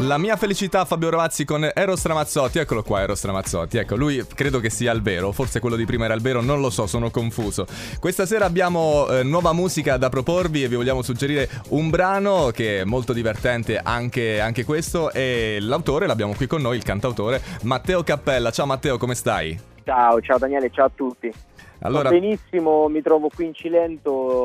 La mia felicità Fabio Rovazzi con Eros Ramazzotti, eccolo qua Eros Ramazzotti, ecco lui credo che sia il vero, forse quello di prima era il vero, non lo so, sono confuso. Questa sera abbiamo eh, nuova musica da proporvi e vi vogliamo suggerire un brano che è molto divertente anche, anche questo e l'autore l'abbiamo qui con noi, il cantautore Matteo Cappella. Ciao Matteo, come stai? Ciao, ciao Daniele, ciao a tutti. Allora... benissimo, mi trovo qui in Cilento,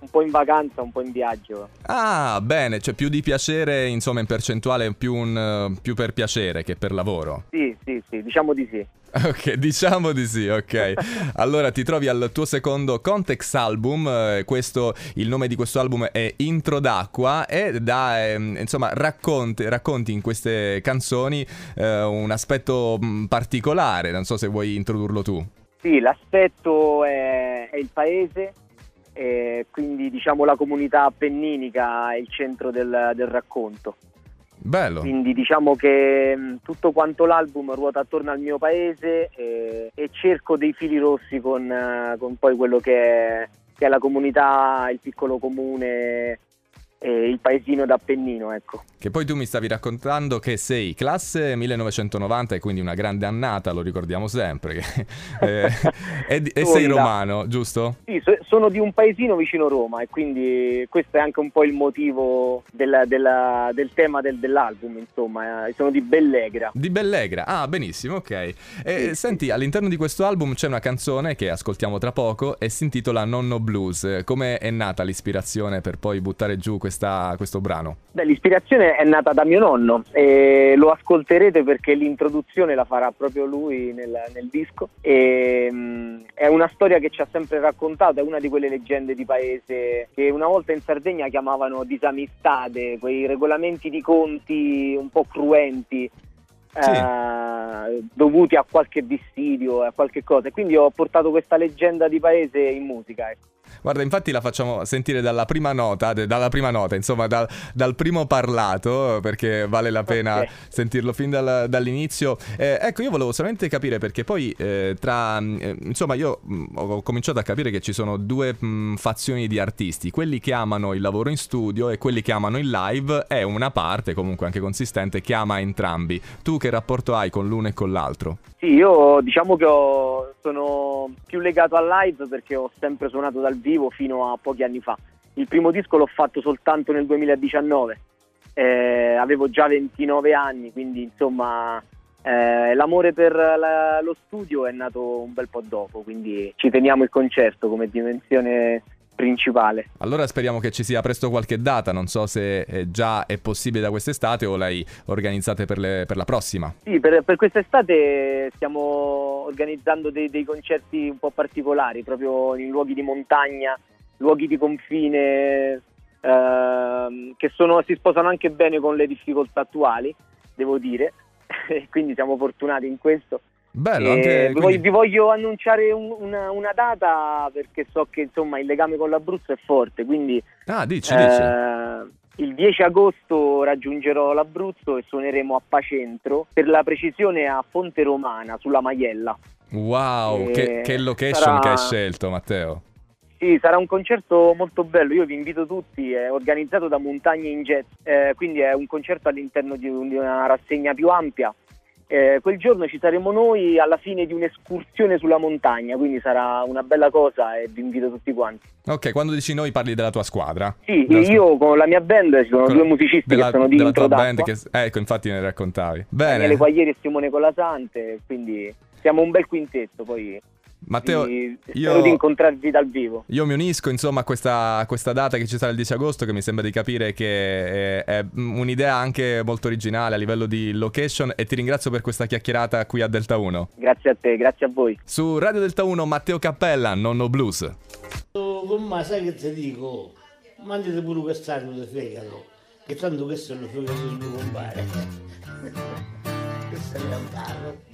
un po' in vacanza, un po' in viaggio. Ah, bene, cioè più di piacere, insomma, in percentuale più, un, più per piacere che per lavoro. Sì, sì, sì, diciamo di sì. Ok, diciamo di sì, ok. Allora ti trovi al tuo secondo Context album, eh, questo, il nome di questo album è Intro d'acqua e da, eh, insomma, racconti, racconti, in queste canzoni eh, un aspetto mm, particolare, non so se vuoi introdurlo tu. Sì, l'aspetto è, è il paese, e quindi diciamo la comunità appenninica è il centro del, del racconto. Bello. Quindi diciamo che mm, tutto quanto l'album ruota attorno al mio paese e, e cerco dei fili rossi con, eh, con poi quello che è, che è, la comunità, il piccolo comune eh, il paesino d'Appennino, ecco. Che poi tu mi stavi raccontando che sei classe 1990 e quindi una grande annata, lo ricordiamo sempre, eh, e, e sei romano, giusto? Sì, so, sono di un paesino vicino Roma e quindi questo è anche un po' il motivo della, della, del tema del, dell'album, insomma, eh, sono di Bellegra. Di Bellegra, ah benissimo, ok. E, sì, senti, all'interno di questo album c'è una canzone che ascoltiamo tra poco e si intitola Nonno Blues. Come è nata l'ispirazione per poi buttare giù questa questa, questo brano? Beh, l'ispirazione è nata da mio nonno e lo ascolterete perché l'introduzione la farà proprio lui nel, nel disco. E, mh, è una storia che ci ha sempre raccontato, è una di quelle leggende di paese che una volta in Sardegna chiamavano disamistade, quei regolamenti di conti un po' cruenti. Sì. Eh, dovuti a qualche dissidio, a qualche cosa. E quindi ho portato questa leggenda di paese in musica. Ecco. Guarda, infatti la facciamo sentire dalla prima nota, dalla prima nota, insomma, dal, dal primo parlato, perché vale la pena okay. sentirlo fin dal, dall'inizio. Eh, ecco, io volevo solamente capire perché poi eh, tra, eh, insomma, io mh, mm, ho cominciato a capire che ci sono due mh, mm, fazioni di artisti, quelli che amano il lavoro in studio e quelli che amano il live e una parte, comunque anche consistente, che ama entrambi. Tu che rapporto hai con l'uno e con l'altro? Sì, io diciamo che ho, sono più legato al live perché ho sempre suonato dal vivo fino a pochi anni fa. Il primo disco l'ho fatto soltanto nel 2019, eh, avevo già 29 anni, quindi insomma eh, l'amore per la, lo studio è nato un bel po' dopo, quindi ci teniamo il concerto come dimensione principale. Allora speriamo che ci sia presto qualche data, non so se eh, già è possibile da quest'estate o l'hai organizzate per, le, per la prossima. Sì, per, per, quest'estate stiamo organizzando dei, dei, concerti un po' particolari, proprio in luoghi di montagna, luoghi di confine, eh, che sono, si sposano anche bene con le difficoltà attuali, devo dire, quindi siamo fortunati in questo. Bello, anche, vi, quindi... vi, voglio annunciare un, una, una, data perché so che insomma il legame con l'Abruzzo è forte, quindi ah, dici, eh, dici. il 10 agosto raggiungerò l'Abruzzo e suoneremo a Pacentro, per la precisione a Fonte Romana, sulla Maiella. Wow, che, che, location sarà... che hai scelto Matteo. Sì, sarà un concerto molto bello, io vi invito tutti, è organizzato da Montagne in Jet, eh, quindi è un concerto all'interno di, un, di una rassegna più ampia eh, quel giorno ci saremo noi alla fine di un'escursione sulla montagna, quindi sarà una bella cosa e vi invito tutti quanti. Ok, quando dici noi parli della tua squadra? Sì, della io squ- con la mia band ci sono due musicisti della, che sono di della tua band che, ecco, infatti ne raccontavi. Bene. Daniele Quaglieri e Simone Colasante, quindi siamo un bel quintetto, poi Matteo, io, spero di incontrarvi dal vivo. Io mi unisco insomma a questa, a questa, data che ci sarà il 10 agosto che mi sembra di capire che è, è, un'idea anche molto originale a livello di location e ti ringrazio per questa chiacchierata qui a Delta 1. Grazie a te, grazie a voi. Su Radio Delta 1 Matteo Cappella, Nonno Blues. Con me sai che ti dico? Mandate pure quest'anno di fegato, che tanto questo è lo fegato del mio compare. questo è lontano.